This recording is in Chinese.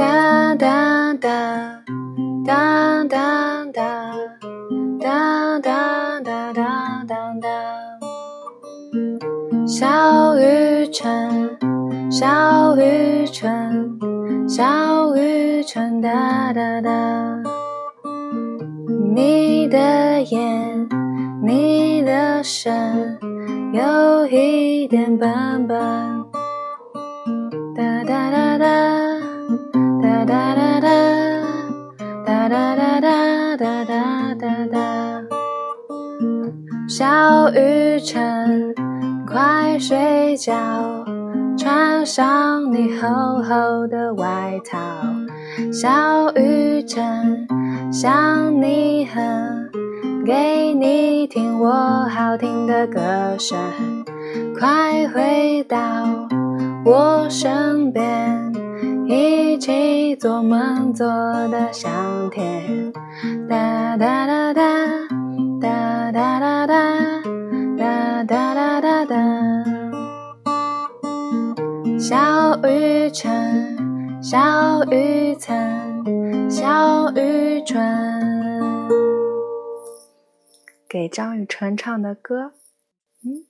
哒哒哒哒哒哒哒哒哒哒哒哒。小雨春，小雨春，小雨春，哒哒哒。你的眼，你的身，有一点笨笨。小雨晨，快睡觉，穿上你厚厚的外套。小雨晨。想你很，给你听我好听的歌声，快回到我身边，一起做梦做的香甜。哒哒哒小雨晨，小雨晨，小雨。晨，给张雨晨唱的歌，嗯。